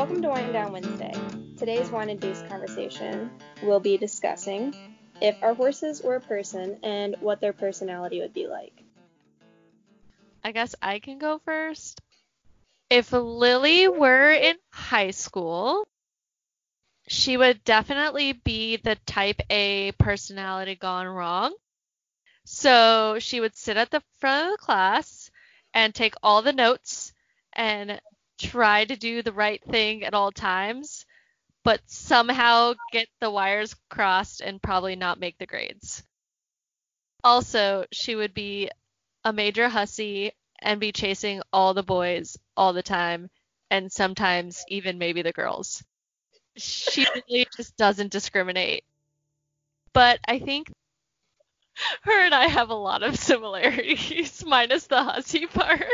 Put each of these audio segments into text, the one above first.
Welcome to Wine Down Wednesday. Today's wine induced conversation will be discussing if our horses were a person and what their personality would be like. I guess I can go first. If Lily were in high school, she would definitely be the type A personality gone wrong. So she would sit at the front of the class and take all the notes and try to do the right thing at all times, but somehow get the wires crossed and probably not make the grades. Also, she would be a major hussy and be chasing all the boys all the time and sometimes even maybe the girls. She really just doesn't discriminate. But I think her and I have a lot of similarities, minus the hussy part.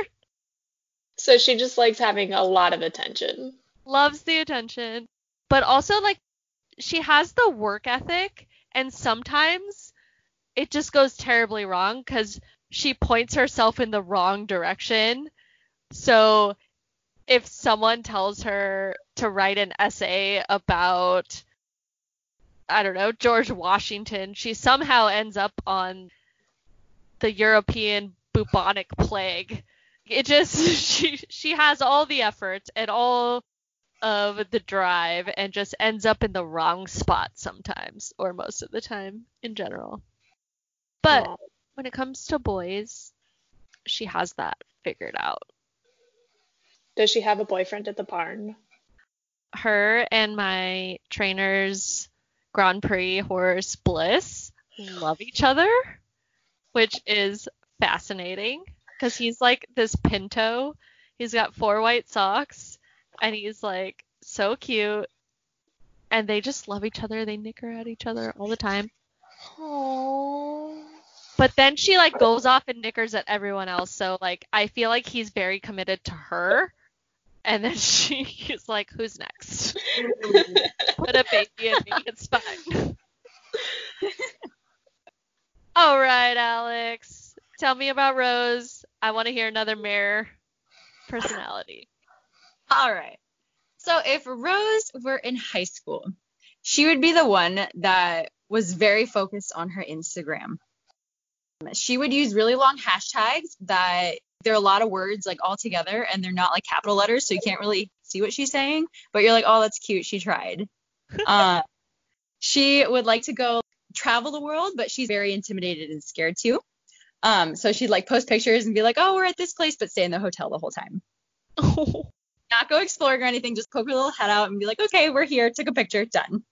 So she just likes having a lot of attention. Loves the attention, but also like she has the work ethic, and sometimes it just goes terribly wrong because she points herself in the wrong direction. So if someone tells her to write an essay about I don't know, George Washington, she somehow ends up on the European bubonic plague it just she she has all the effort and all of the drive and just ends up in the wrong spot sometimes or most of the time in general. But when it comes to boys, she has that figured out. Does she have a boyfriend at the barn? Her and my trainer's Grand Prix horse Bliss love each other, which is fascinating because he's like this pinto. He's got four white socks, and he's like so cute. And they just love each other. They nicker at each other all the time. Aww. But then she like goes off and nickers at everyone else. So like I feel like he's very committed to her. And then she is like, "Who's next? Put a baby in me. It's fine." all right, Alex. Tell me about Rose. I want to hear another mirror personality. All right. So if Rose were in high school, she would be the one that was very focused on her Instagram. She would use really long hashtags that there are a lot of words like all together and they're not like capital letters, so you can't really see what she's saying. But you're like, oh, that's cute. She tried. uh, she would like to go travel the world, but she's very intimidated and scared too. Um, so she'd like post pictures and be like, oh, we're at this place, but stay in the hotel the whole time. Oh. Not go exploring or anything, just poke her little head out and be like, okay, we're here, took a picture, done.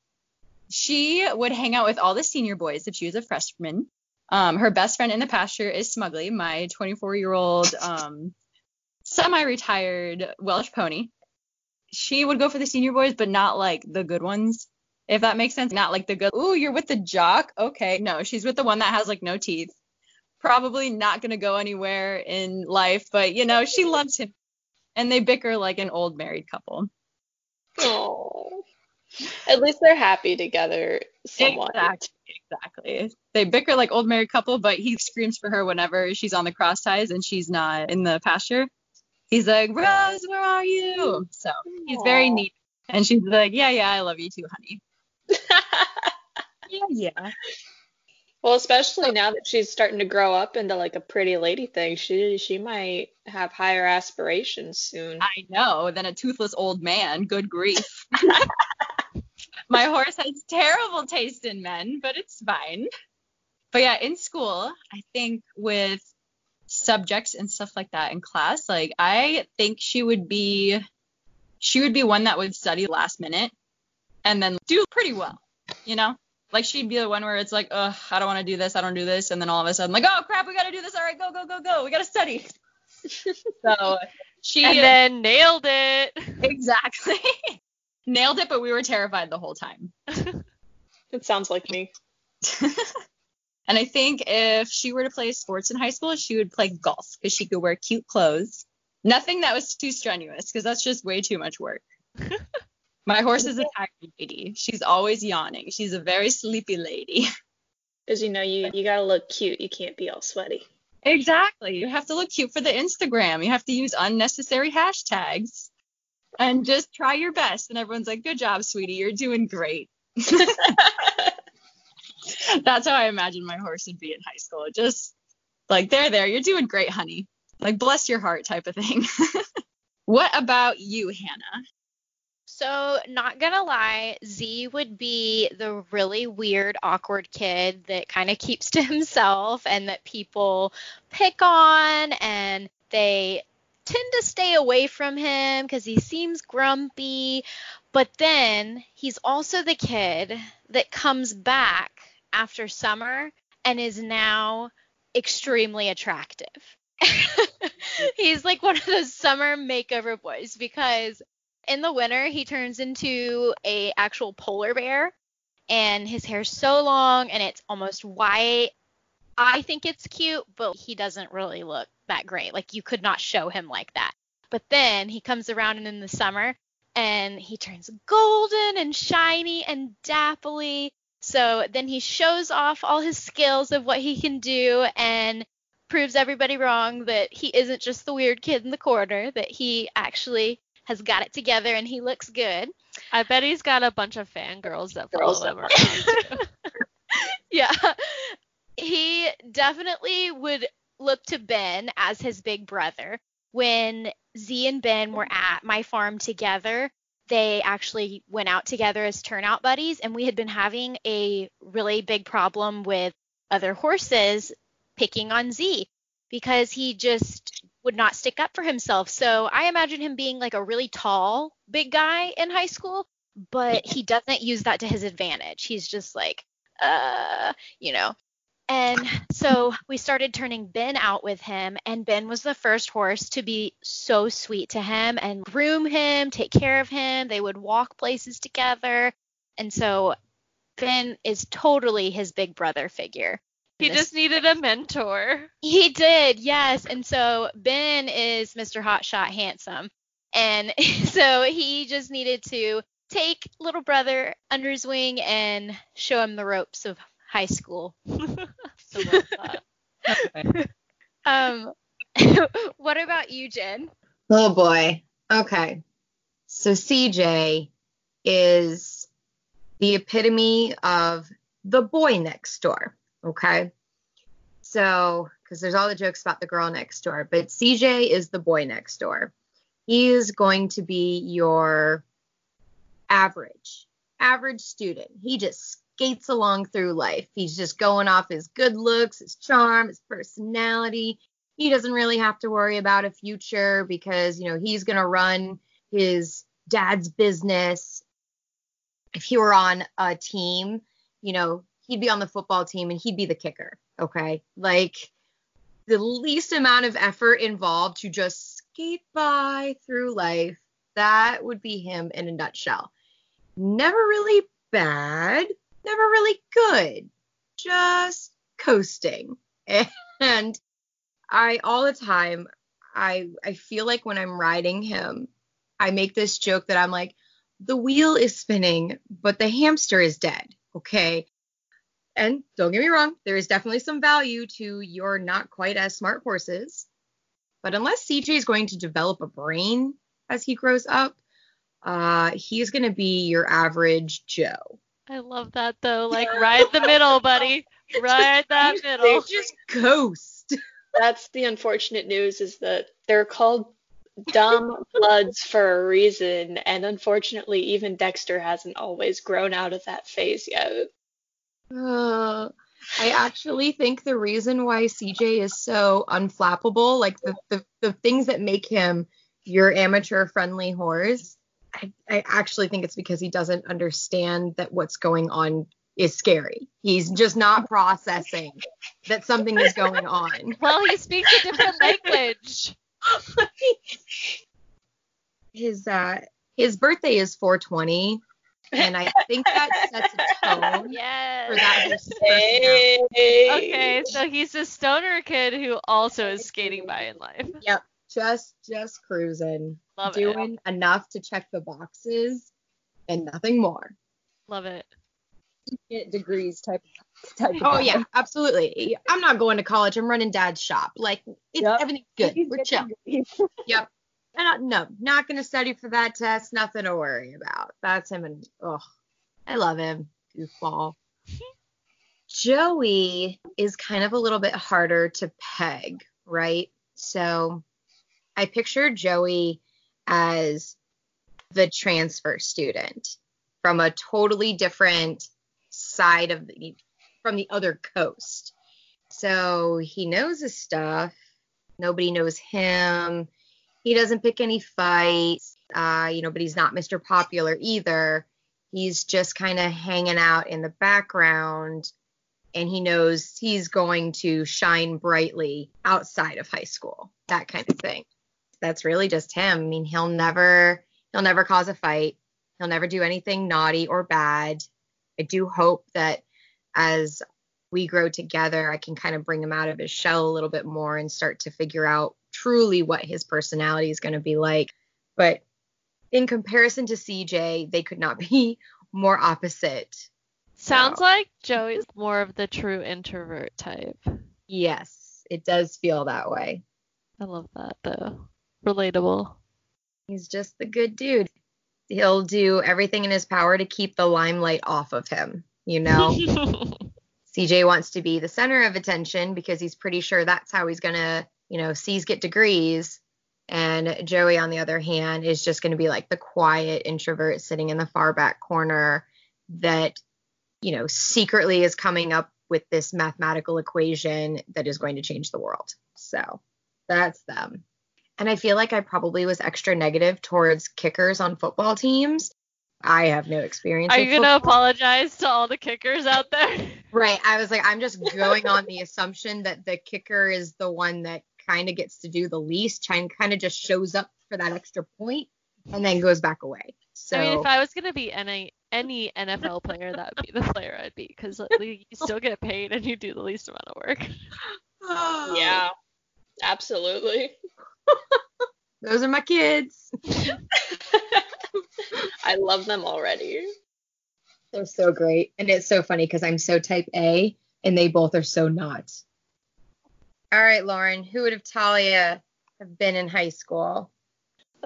She would hang out with all the senior boys if she was a freshman. Um, her best friend in the pasture is Smugly, my 24 year old um, semi retired Welsh pony. She would go for the senior boys, but not like the good ones, if that makes sense. Not like the good, ooh, you're with the jock? Okay. No, she's with the one that has like no teeth probably not going to go anywhere in life, but you know, she loves him. And they bicker like an old married couple. Oh. At least they're happy together somewhat. Exactly. Exactly. They bicker like old married couple, but he screams for her whenever she's on the cross ties and she's not in the pasture. He's like, Rose, where are you? So he's Aww. very neat. And she's like, Yeah, yeah, I love you too, honey. yeah, yeah. Well, especially now that she's starting to grow up into like a pretty lady thing, she she might have higher aspirations soon. I know, than a toothless old man. Good grief. My horse has terrible taste in men, but it's fine. But yeah, in school, I think with subjects and stuff like that in class, like I think she would be she would be one that would study last minute and then do pretty well, you know? Like she'd be the one where it's like, ugh, I don't want to do this, I don't do this, and then all of a sudden like, oh crap, we gotta do this. All right, go, go, go, go. We gotta study. so she and then nailed it. Exactly. nailed it, but we were terrified the whole time. it sounds like me. and I think if she were to play sports in high school, she would play golf because she could wear cute clothes. Nothing that was too strenuous because that's just way too much work. My horse is a tired lady. She's always yawning. She's a very sleepy lady. Because you know you you gotta look cute. You can't be all sweaty. Exactly. You have to look cute for the Instagram. You have to use unnecessary hashtags. and just try your best. And everyone's like, good job, sweetie. You're doing great. That's how I imagine my horse would be in high school. Just like, there, there. You're doing great, honey. Like, bless your heart type of thing. what about you, Hannah? So, not gonna lie, Z would be the really weird, awkward kid that kind of keeps to himself and that people pick on and they tend to stay away from him because he seems grumpy. But then he's also the kid that comes back after summer and is now extremely attractive. he's like one of those summer makeover boys because in the winter he turns into a actual polar bear and his hair's so long and it's almost white. I think it's cute, but he doesn't really look that great. Like you could not show him like that. But then he comes around and in the summer and he turns golden and shiny and dappily. So then he shows off all his skills of what he can do and proves everybody wrong that he isn't just the weird kid in the corner, that he actually has got it together and he looks good. I bet he's got a bunch of fangirls that follow him around. yeah. He definitely would look to Ben as his big brother. When Z and Ben were at my farm together, they actually went out together as turnout buddies, and we had been having a really big problem with other horses picking on Z because he just would not stick up for himself. So I imagine him being like a really tall, big guy in high school, but he doesn't use that to his advantage. He's just like, uh, you know. And so we started turning Ben out with him, and Ben was the first horse to be so sweet to him and groom him, take care of him. They would walk places together. And so Ben is totally his big brother figure. He just needed a mentor. He did, yes. And so Ben is Mr. Hotshot Handsome. And so he just needed to take little brother under his wing and show him the ropes of high school. I love. Um, what about you, Jen? Oh boy. Okay. So CJ is the epitome of the boy next door. Okay. So, because there's all the jokes about the girl next door, but CJ is the boy next door. He is going to be your average, average student. He just skates along through life. He's just going off his good looks, his charm, his personality he doesn't really have to worry about a future because you know he's going to run his dad's business if he were on a team you know he'd be on the football team and he'd be the kicker okay like the least amount of effort involved to just skate by through life that would be him in a nutshell never really bad never really good just coasting and I all the time I I feel like when I'm riding him, I make this joke that I'm like, the wheel is spinning, but the hamster is dead. Okay. And don't get me wrong, there is definitely some value to your not quite as smart horses. But unless CJ is going to develop a brain as he grows up, uh, he's going to be your average Joe. I love that though. Like ride the middle, buddy. Ride that middle. They just coast. That's the unfortunate news is that they're called dumb bloods for a reason, and unfortunately, even Dexter hasn't always grown out of that phase yet. Uh, I actually think the reason why CJ is so unflappable, like the, the, the things that make him your amateur friendly horse, I, I actually think it's because he doesn't understand that what's going on is scary. He's just not processing that something is going on. Well, he speaks a different language. His uh his birthday is 420 and I think that sets a tone for Yes. that horse's personality. Okay, so he's a stoner kid who also is skating by in life. Yep, just just cruising, Love it. doing enough to check the boxes and nothing more. Love it. Get degrees type type. Of Oh guy. yeah, absolutely. I'm not going to college. I'm running dad's shop. Like it's Yep. everything's good. We're chill. Yep. I, no, not going to study for that test. Nothing to worry about. That's him. And oh, I love him. Goofball. Joey is kind of a little bit harder to peg, right? So I picture Joey as the transfer student from a totally different side of the from the other coast. So he knows his stuff. Nobody knows him. He doesn't pick any fights. Uh, you know, but he's not Mr. Popular either. He's just kind of hanging out in the background and he knows he's going to shine brightly outside of high school. That kind of thing. That's really just him. I mean, he'll never he'll never cause a fight. He'll never do anything naughty or bad. I do hope that as we grow together, I can kind of bring him out of his shell a little bit more and start to figure out truly what his personality is going to be like. But in comparison to CJ, they could not be more opposite. Sounds like Joey's more of the true introvert type. Yes, it does feel that way. I love that though. Relatable. He's just the good dude. He'll do everything in his power to keep the limelight off of him, you know? CJ wants to be the center of attention because he's pretty sure that's how he's going to, you know, C's get degrees. And Joey, on the other hand, is just going to be like the quiet introvert sitting in the far back corner that, you know, secretly is coming up with this mathematical equation that is going to change the world. So that's them. And I feel like I probably was extra negative towards kickers on football teams. I have no experience. Are you gonna apologize to all the kickers out there? Right. I was like, I'm just going on the assumption that the kicker is the one that kind of gets to do the least, kind of just shows up for that extra point and then goes back away. So I mean, if I was gonna be any any NFL player, that would be the player I'd be because you still get paid and you do the least amount of work. Yeah, absolutely. those are my kids. I love them already. They're so great. And it's so funny because I'm so type A and they both are so not. All right, Lauren, who would have Talia have been in high school?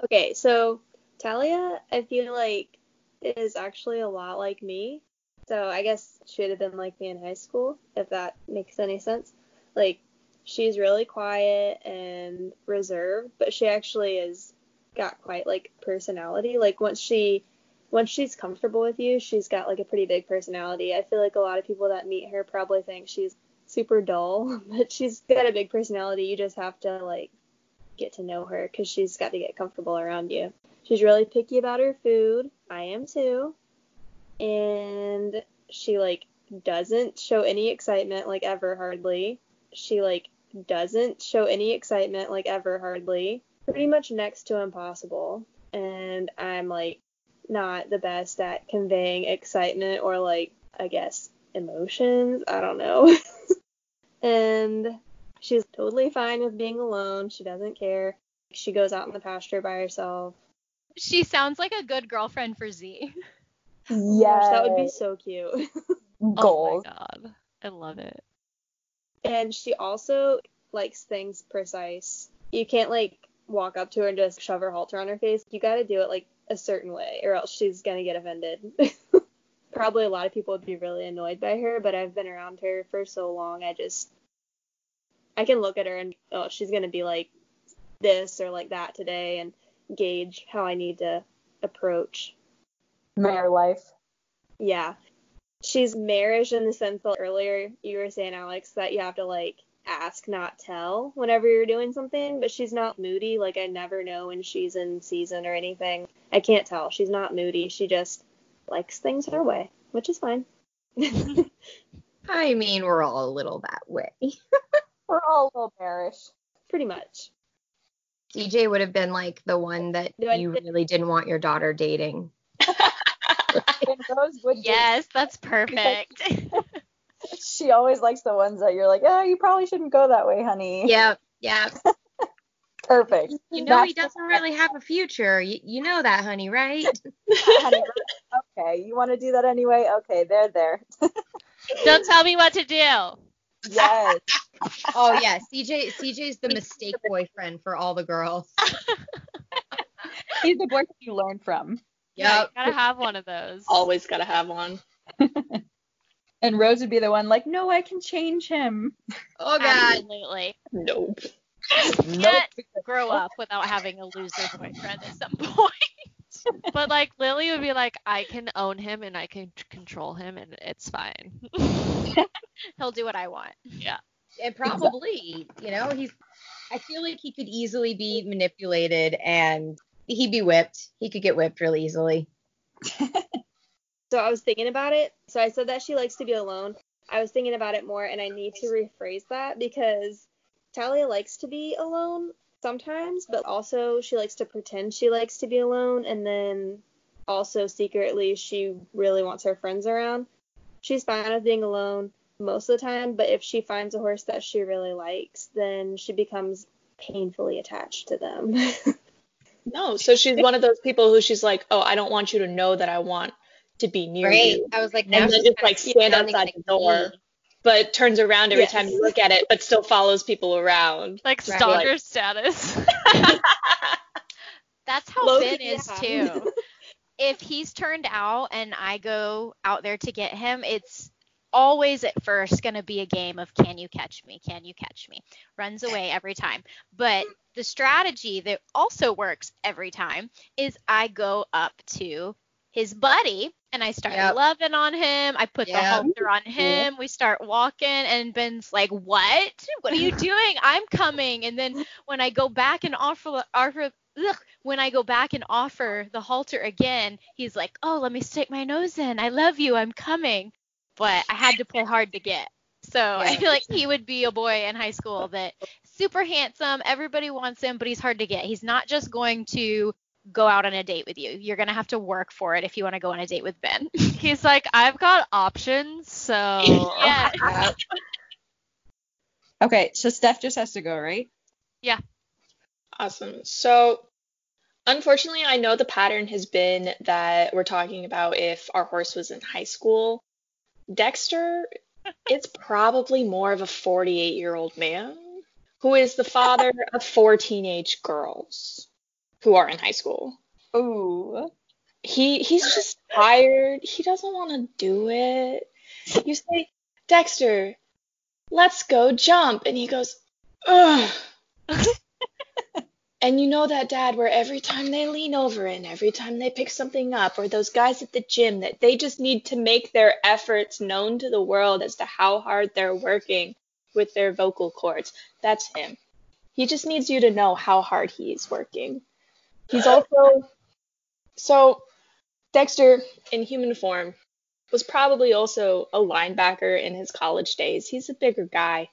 Okay, so Talia, I feel like is actually a lot like me. So I guess she would have been like me in high school, if that makes any sense. Like she's really quiet and reserved, but she actually is got quite like personality. Like once she once she's comfortable with you, she's got like a pretty big personality. I feel like a lot of people that meet her probably think she's super dull, but she's got a big personality. You just have to like get to know her because she's got to get comfortable around you. She's really picky about her food. I am too. And she like doesn't show any excitement like ever hardly. She like doesn't show any excitement like ever hardly. Pretty much next to impossible. And I'm like not the best at conveying excitement or like I guess emotions. I don't know. and she's totally fine with being alone. She doesn't care. She goes out in the pasture by herself. She sounds like a good girlfriend for Z. Oh gosh, that would be so cute. Oh my god, I love it. and she also likes things precise. You can't like walk up to her and just shove her halter on her face. You got to do it like a certain way, or else she's gonna get offended. Probably a lot of people would be really annoyed by her, but I've been around her for so long, I just I can look at her and oh, she's gonna be like this or like that today, and gauge how I need to approach. Mare life. Yeah. She's marish in the sense that earlier you were saying, Alex, that you have to like ask, not tell whenever you're doing something, but she's not moody. Like I never know when she's in season or anything. I can't tell. She's not moody. She just likes things her way, which is fine. I mean, we're all a little that way. We're all a little bearish. Pretty much. DJ would have been like the one that Do I- you really didn't want your daughter dating. And Rose would be- Yes, that's perfect. she always likes the ones that you're like, oh, you probably shouldn't go that way, honey. Yep, yep. Perfect. You know he doesn't really have a future. You, you know that, honey, right? okay, you want to do that anyway? Okay, there, there. Don't tell me what to do. Yes. oh yeah, CJ CJ's the mistake boyfriend for all the girls. He's the boyfriend you learn from. Yeah, Yep. you gotta have one of those. Always gotta have one. And Rose would be the one like, no, I can change him. Oh God. Absolutely. Nope. Can't grow up without having a loser boyfriend at some point. But like Lily would be like, I can own him and I can control him and it's fine. He'll do what I want. Yeah. And probably, you know, he's. I feel like he could easily be manipulated and he'd be whipped. He could get whipped really easily. So I was thinking about it. So I said that she likes to be alone. I was thinking about it more, and I need to rephrase that because Talia likes to be alone sometimes, but also she likes to pretend she likes to be alone, and then also secretly she really wants her friends around. She's fine with being alone most of the time, but if she finds a horse that she really likes, then she becomes painfully attached to them. No, so she's one of those people who she's like, oh, I don't want you to know that I want to be near Right. you. I was like, now And then just like stand outside the door, me. But turns around every Yes. time you look at it, but still follows people around. like Right. stalker status. That's how Low Ben is yeah. too. if he's turned out and I go out there to get him, it's always at first going to be a game of can you catch me? Can you catch me? Runs away every time. But the strategy that also works every time is I go up to his buddy and I start Yep. loving on him. I put the halter on him. We start walking and Ben's like, "What? What are you doing? I'm coming." And then when I go back and offer offer ugh, when I go back and offer the halter again, he's like, "Oh, let me stick my nose in. I love you. I'm coming." But I had to play hard to get. So I feel like he would be a boy in high school that super handsome, everybody wants him, but he's hard to get. He's not just going to go out on a date with you. You're gonna have to work for it if you want to go on a date with Ben. He's like, I've got options, so yeah. Uh, Okay, so Steph just has to go, right? Yeah. Awesome. So, unfortunately, I know the pattern has been that we're talking about if our horse was in high school. Dexter it's probably more of a 48 year old man who is the father of four teenage girls who are in high school. Ooh. He he's just tired. He doesn't want to do it. You say, Dexter, let's go jump, and he goes, ugh. and you know that dad where every time they lean over and every time they pick something up, or those guys at the gym that they just need to make their efforts known to the world as to how hard they're working with their vocal cords. That's him. He just needs you to know how hard he's working. He's also so Dexter in human form was probably also a linebacker in his college days. He's a bigger guy.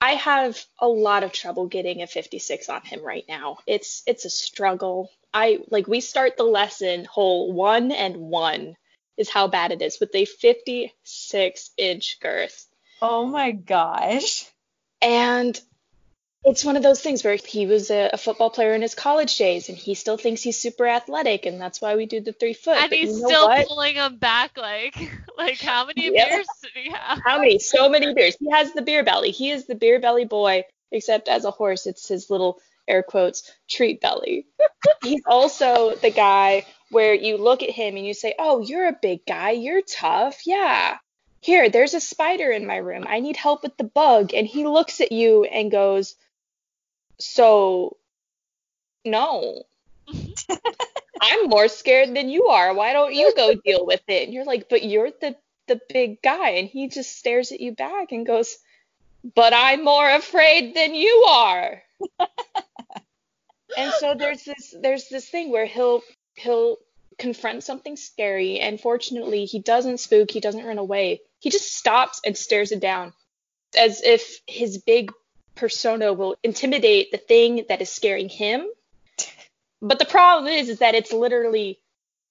I have a lot of trouble getting a 56 on him right now. It's it's a struggle. I like we start the lesson hole 1 and 1 is how bad it is with a 56 inch girth. Oh my gosh. And it's one of those things where he was a, a football player in his college days and he still thinks he's super athletic and that's why we do the three foot. and But he's you know still what? pulling him back like like how many Yep. beers did he have? How many? So many beers. He has the beer belly. He is the beer belly boy, except as a horse, it's his little air quotes treat belly. He's also the guy where you look at him and you say, Oh, you're a big guy. You're tough. Yeah. Here, there's a spider in my room. I need help with the bug. And he looks at you and goes, So, no. I'm more scared than you are. Why don't you go deal with it? And you're like, But you're the the big guy and he just stares at you back and goes, "But I'm more afraid than you are." and so there's this there's this thing where he'll he'll confront something scary and fortunately he doesn't spook, he doesn't run away. He just stops and stares it down as if his big persona will intimidate the thing that is scaring him. But the problem is is that it's literally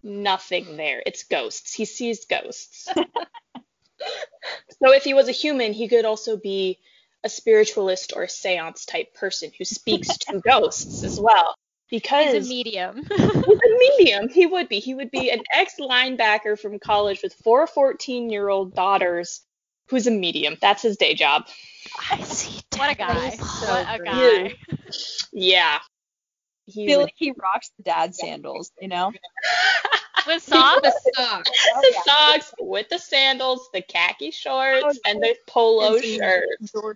nothing there. It's ghosts. He sees ghosts. so if he was a human, he could also be a spiritualist or a seance type person who speaks to ghosts as well. Because He's a medium. he's a medium, he would be. He would be an ex linebacker from college with four 14 year old daughters who's a medium. That's his day job. I see what a guy. So what a guy. Yeah. I he feel like he rocks the dad sandals, you know? With socks? The oh, socks. the socks with the sandals, the khaki shorts, oh, and the polo And shirt.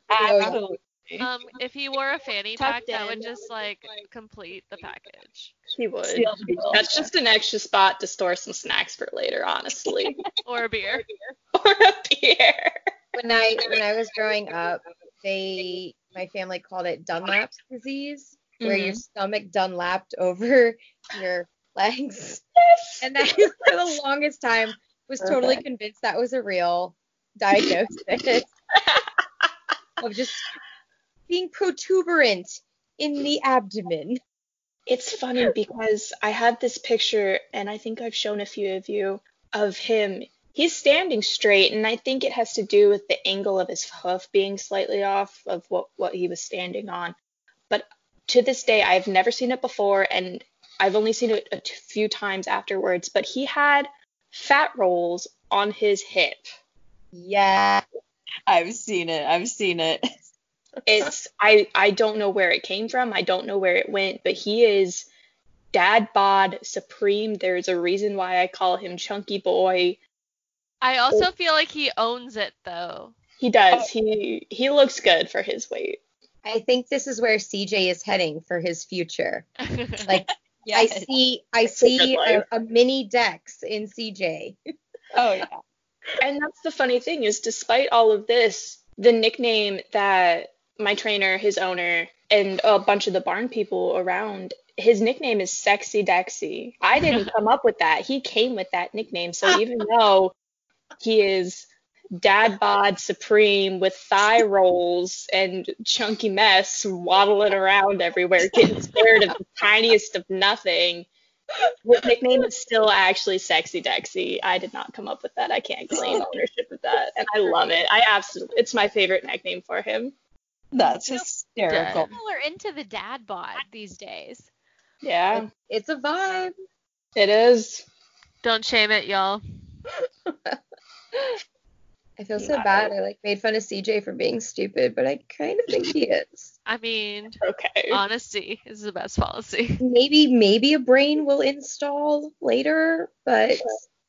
Absolutely. Um, if he wore a fanny pack, that would just like complete the package. He would. Seal the deal. That's just an extra spot to store some snacks for later, honestly. Or a beer. or a beer. When I when I was growing up, they my family called it Dunlap's disease, where your stomach Dunlapped over your legs. And I, for the longest time, was totally convinced that was a real diagnosis of just being protuberant in the abdomen. It's funny because I have this picture, and I think I've shown a few of you of him. He's standing straight, and I think it has to do with the angle of his hoof being slightly off of what, what he was standing on. But to this day, I've never seen it before, and I've only seen it a t- few times afterwards. But he had fat rolls on his hip. Yeah. I've seen it. I've seen it. It's I I don't know where it came from. I don't know where it went, but he is dad bod supreme. There's a reason why I call him chunky boy. I also feel like he owns it though. He does. Oh. He he looks good for his weight. I think this is where CJ is heading for his future. Like I see I It's a see a, life. a mini Dex in CJ. Oh yeah. And that's the funny thing is despite all of this, the nickname that my trainer, his owner, and a bunch of the barn people around, his nickname is Sexy Dexy. I didn't come up with that. He came with that nickname. So even though he is dad bod supreme with thigh rolls and chunky mess waddling around everywhere, getting scared of the tiniest of nothing. His nickname is still actually Sexy Dexy. I did not come up with that. I can't claim ownership of that, and I love it. I absolutely, it's my favorite nickname for him. That's hysterical. Dead. People are into the dad bod these days. Yeah, It's a vibe. it is. Don't shame it, y'all. I feel so bad. I like made fun of CJ for being stupid, but I kind of think he is. I mean, Okay. honesty is the best policy. Maybe maybe a brain will install later, but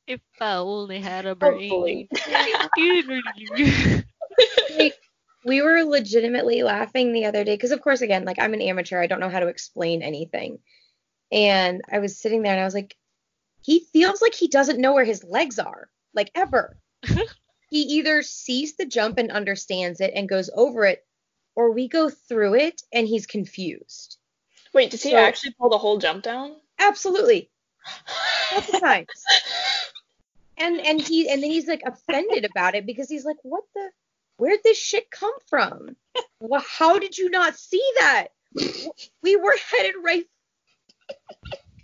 If I only had a brain. We were legitimately laughing the other day because of course again like i'm an amateur i don't know how to explain anything. And i was sitting there and i was like he feels like he doesn't know where his legs are like ever. He either sees the jump and understands it and goes over it or we go through it and he's confused. Wait, does he actually pull the whole jump down? absolutely. Of times. And and he and then he's like offended about it because he's like what the where'd this shit come from? Well how did you not see that? We were headed right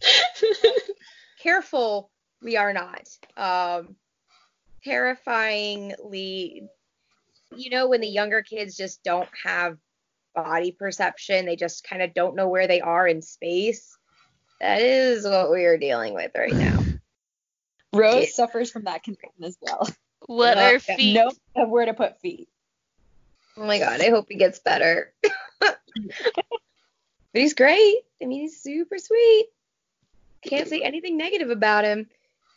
careful we are not. Um terrifyingly you know when the younger kids just don't have body perception they just kind of don't know where they are in space? That is what we are dealing with right now. Rose suffers from that condition as well. What are feet? No where to put feet. oh my god i hope he gets better. But he's great. I mean he's super sweet. Can't say anything negative about him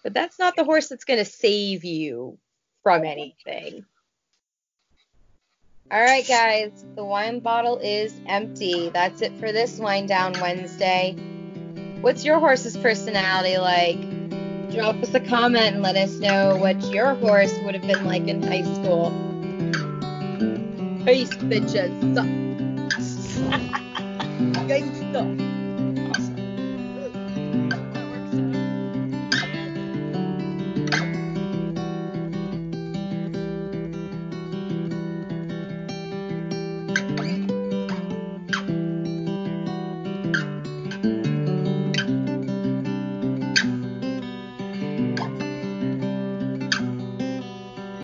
but that's not the horse that's going to save you from anything. All right guys the wine bottle is empty. That's it for this wine down wednesday. What's your horse's personality like drop us a comment and let us know what your horse would have been like in high school peace bitches.